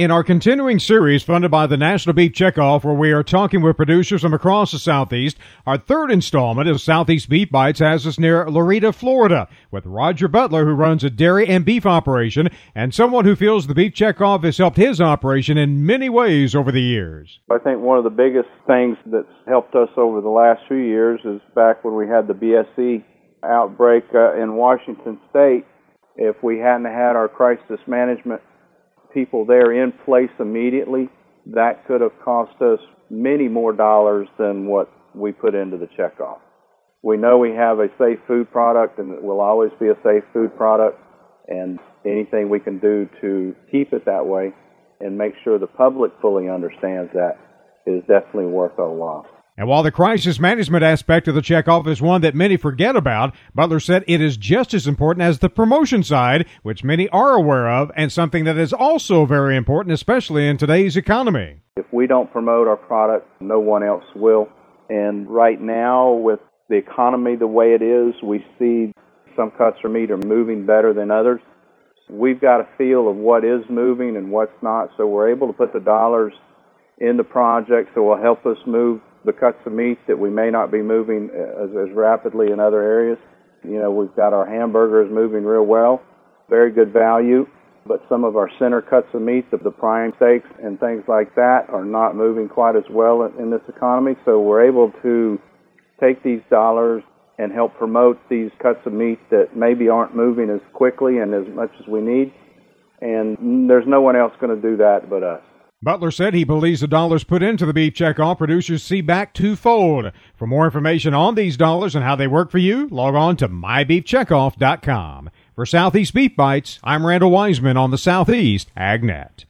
In our continuing series funded by the National Beef Checkoff, where we are talking with producers from across the Southeast, our third installment of Southeast Beef Bytes has us near Lorida, Florida, with Roger Butler, who runs a dairy and beef operation, and someone who feels the Beef Checkoff has helped his operation in many ways over the years. I think one of the biggest things that's helped us over the last few years is back when we had the BSE outbreak uh, in Washington State. If we hadn't had our crisis management people there in place immediately, that could have cost us many more dollars than what we put into the checkoff. We know we have a safe food product and it will always be a safe food product and anything we can do to keep it that way and make sure the public fully understands that is definitely worth our while. And while the crisis management aspect of the checkoff is one that many forget about, Butler said it is just as important as the promotion side, which many are aware of, and something that is also very important, especially in today's economy. If we don't promote our product, no one else will. And right now, with the economy the way it is, we see some of meat are moving better than others. We've got a feel of what is moving and what's not, so we're able to put the dollars in the project that will help us move the cuts of meat that we may not be moving uh, as, as rapidly in other areas. You know, we've got our hamburgers moving real well, very good value, but some of our center cuts of meat, the, the prime steaks and things like that, are not moving quite as well in, in this economy. So we're able to take these dollars and help promote these cuts of meat that maybe aren't moving as quickly and as much as we need. And there's no one else going to do that but us. Butler said he believes the dollars put into the beef checkoff producers see back twofold. For more information on these dollars and how they work for you, log on to mybeefcheckoff.com. For Southeast Beef Bytes, I'm Randall Wiseman on the Southeast AgNet.